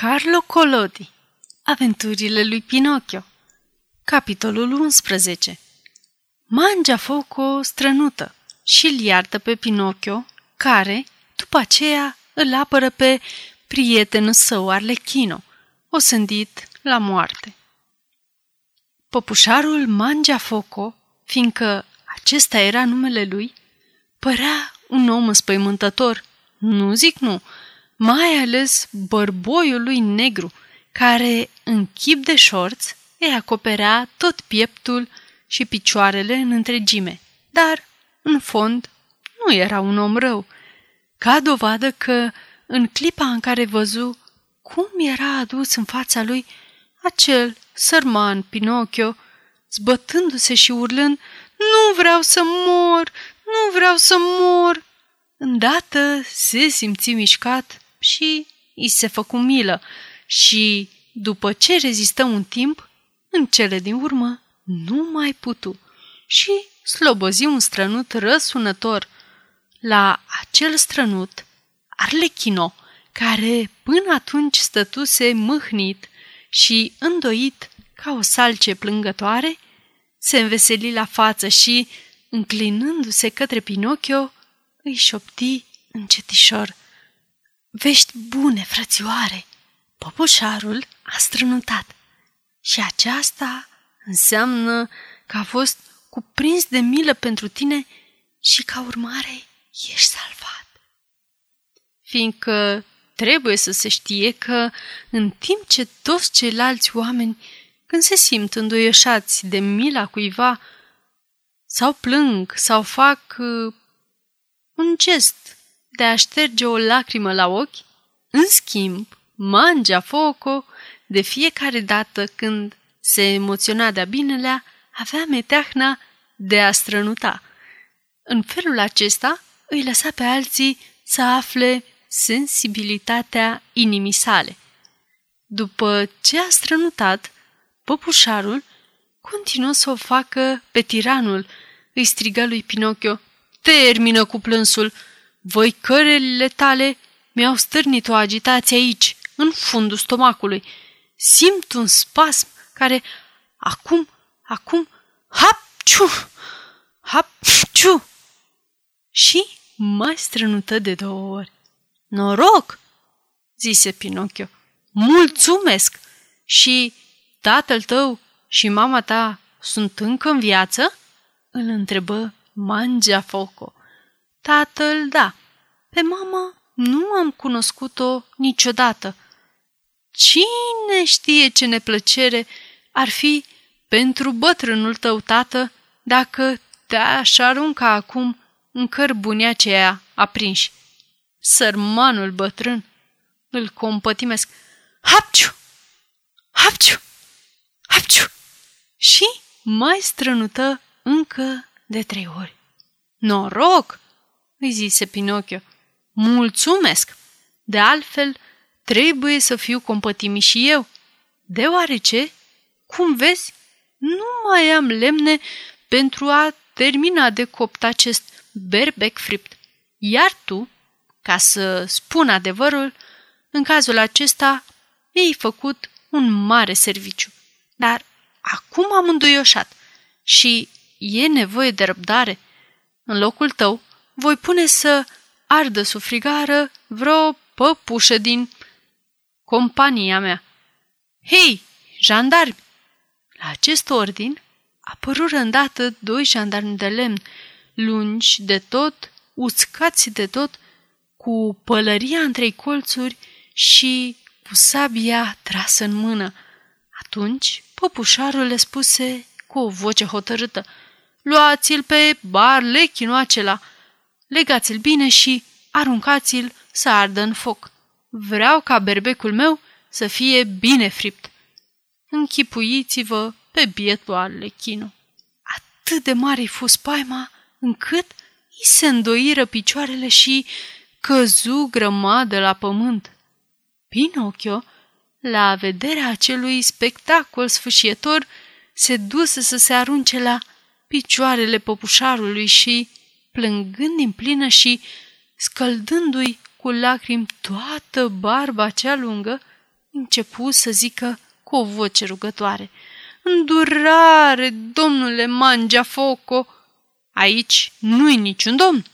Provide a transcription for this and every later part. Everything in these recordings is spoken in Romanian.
Carlo Collodi Aventurile lui Pinocchio Capitolul 11 Mangiafoco strănută și îl iartă pe Pinocchio, care, după aceea, îl apără pe prietenul său Arlechino, osândit la moarte. Popușarul Mangiafoco, fiindcă acesta era numele lui, părea un om înspăimântător, nu zic nu, mai ales bărboiul lui negru, care, în chip de șorț, îi acoperea tot pieptul și picioarele în întregime. Dar, în fond, nu era un om rău, ca dovadă că, în clipa în care văzu cum era adus în fața lui acel sărman Pinocchio, zbătându-se și urlând, Nu vreau să mor! Nu vreau să mor!" Îndată se simți mișcat și îi se făcu milă. Și, după ce rezistă un timp, în cele din urmă nu mai putu. Și slobozi un strănut răsunător. La acel strănut, Arlechino, care până atunci stătuse mâhnit și îndoit ca o salce plângătoare, se înveseli la față și, înclinându-se către Pinocchio, îi șopti încetișor – Vești bune, frățioare! Popușarul a strănutat și aceasta înseamnă că a fost cuprins de milă pentru tine și ca urmare ești salvat. Fiindcă trebuie să se știe că în timp ce toți ceilalți oameni, când se simt înduioșați de mila cuiva, sau plâng sau fac uh, un gest de a șterge o lacrimă la ochi, în schimb, Mangea Foco, de fiecare dată când se emoționa de-a binelea, avea meteahna de a strănuta. În felul acesta îi lăsa pe alții să afle sensibilitatea inimii sale. După ce a strănutat, păpușarul continuă să o facă pe tiranul. Îi strigă lui Pinocchio, Termină cu plânsul! Voi cărele tale mi-au stârnit o agitație aici, în fundul stomacului. Simt un spasm care acum, acum, hapciu, hapciu. Și mai strănută de două ori. Noroc, zise Pinocchio. Mulțumesc! Și tatăl tău și mama ta sunt încă în viață? Îl întrebă Mangea Foco. Tatăl, da. Pe mama nu am cunoscut-o niciodată. Cine știe ce neplăcere ar fi pentru bătrânul tău tată dacă te-aș arunca acum în cărbunea aceea aprinși. Sărmanul bătrân îl compătimesc. Hapciu! Hapciu! Hapciu! Și mai strănută încă de trei ori. Noroc! Îi zise Pinocchio. Mulțumesc! De altfel, trebuie să fiu compătimit și eu, deoarece, cum vezi, nu mai am lemne pentru a termina de copt acest berbec fript. Iar tu, ca să spun adevărul, în cazul acesta mi-ai făcut un mare serviciu. Dar acum am înduioșat și e nevoie de răbdare. În locul tău, voi pune să ardă sub frigară vreo păpușă din compania mea. Hei, jandarmi! La acest ordin apărură îndată doi jandarmi de lemn, lungi de tot, uscați de tot, cu pălăria între colțuri și cu sabia trasă în mână. Atunci, păpușarul le spuse cu o voce hotărâtă, Luați-l pe barlechinul acela!" Legați-l bine și aruncați-l să ardă în foc. Vreau ca berbecul meu să fie bine fript. Închipuiți-vă pe bietul Arlechino. Atât de mare fu spaima încât îi se îndoiră picioarele și căzu grămadă la pământ. Pinocchio, la vederea acelui spectacol sfâșietor, se duse să se arunce la picioarele popușarului și plângând din plină și scăldându-i cu lacrimi toată barba cea lungă, începu să zică cu o voce rugătoare. Îndurare, domnule Mangiafoco! Aici nu-i niciun domn,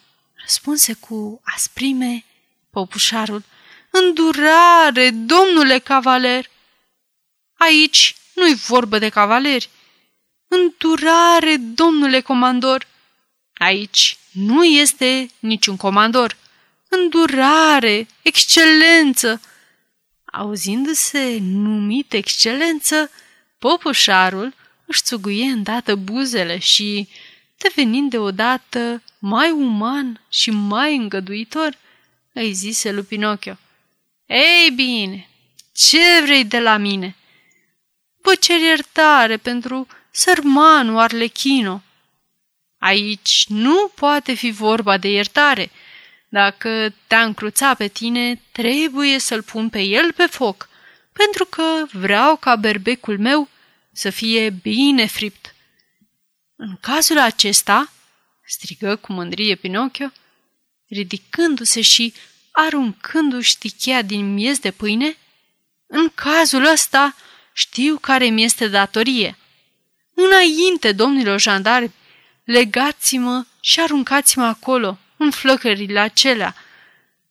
răspunse cu asprime popușarul. Îndurare, domnule cavaler! Aici nu-i vorbă de cavaleri. Îndurare, domnule comandor! Aici nu este niciun comandor. Îndurare, excelență! Auzindu-se numit excelență, popușarul își țuguie îndată buzele și, devenind deodată mai uman și mai îngăduitor, îi zise lui Pinocchio. Ei bine, ce vrei de la mine? Vă cer iertare pentru sărmanul Arlechino. Aici nu poate fi vorba de iertare. Dacă te-a încruța pe tine, trebuie să-l pun pe el pe foc, pentru că vreau ca berbecul meu să fie bine fript. În cazul acesta, strigă cu mândrie Pinocchio, ridicându-se și aruncându-și tichea din miez de pâine, în cazul ăsta știu care mi este datorie. Înainte, domnilor jandarmi, legați-mă și aruncați-mă acolo, în flăcările acelea.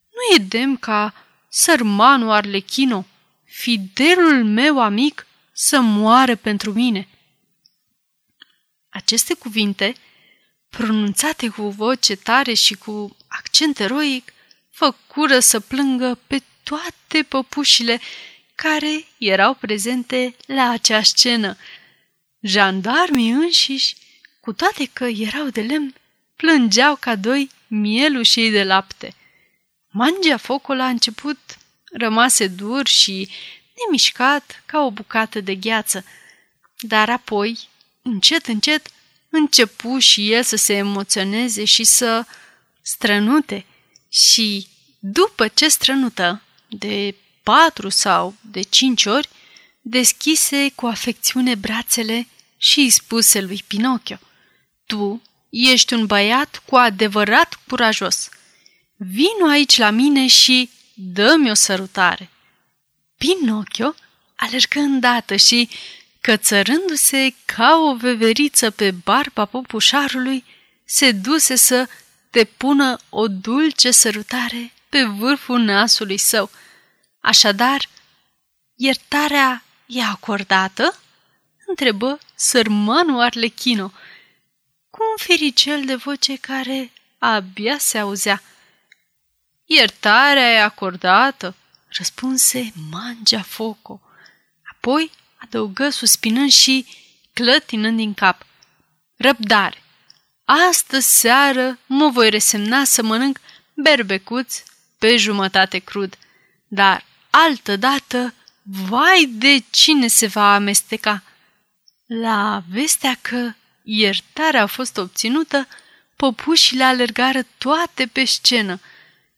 Nu e dem ca sărmanul Arlechino, fidelul meu amic, să moară pentru mine. Aceste cuvinte, pronunțate cu voce tare și cu accent eroic, făcură să plângă pe toate păpușile care erau prezente la acea scenă. Jandarmii înșiși, cu toate că erau de lemn, plângeau ca doi mielușei de lapte. Mangea focul a început rămase dur și nemișcat ca o bucată de gheață, dar apoi, încet, încet, începu și el să se emoționeze și să strănute. Și, după ce strănută, de patru sau de cinci ori, deschise cu afecțiune brațele și îi spuse lui Pinocchio, Tu ești un băiat cu adevărat curajos. Vino aici la mine și dă-mi o sărutare. Pinocchio alergă îndată și, cățărându-se ca o veveriță pe barba popușarului, se duse să depună o dulce sărutare pe vârful nasului său. Așadar, iertarea e acordată? întrebă sărmanul Arlechino, cu un fericel de voce care abia se auzea. Iertarea e acordată, răspunse Mangea Foco. Apoi adăugă suspinând și clătinând din cap. Răbdare! Astă seară mă voi resemna să mănânc berbecuț pe jumătate crud, dar altă dată, vai de cine se va amesteca! La vestea că iertarea a fost obținută, popușile alergară toate pe scenă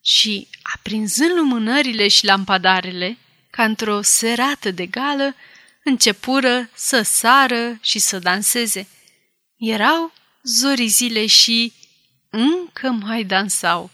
și, aprinzând lumânările și lampadarele, ca într-o serată de gală, începură să sară și să danseze. Erau zorii zile și încă mai dansau.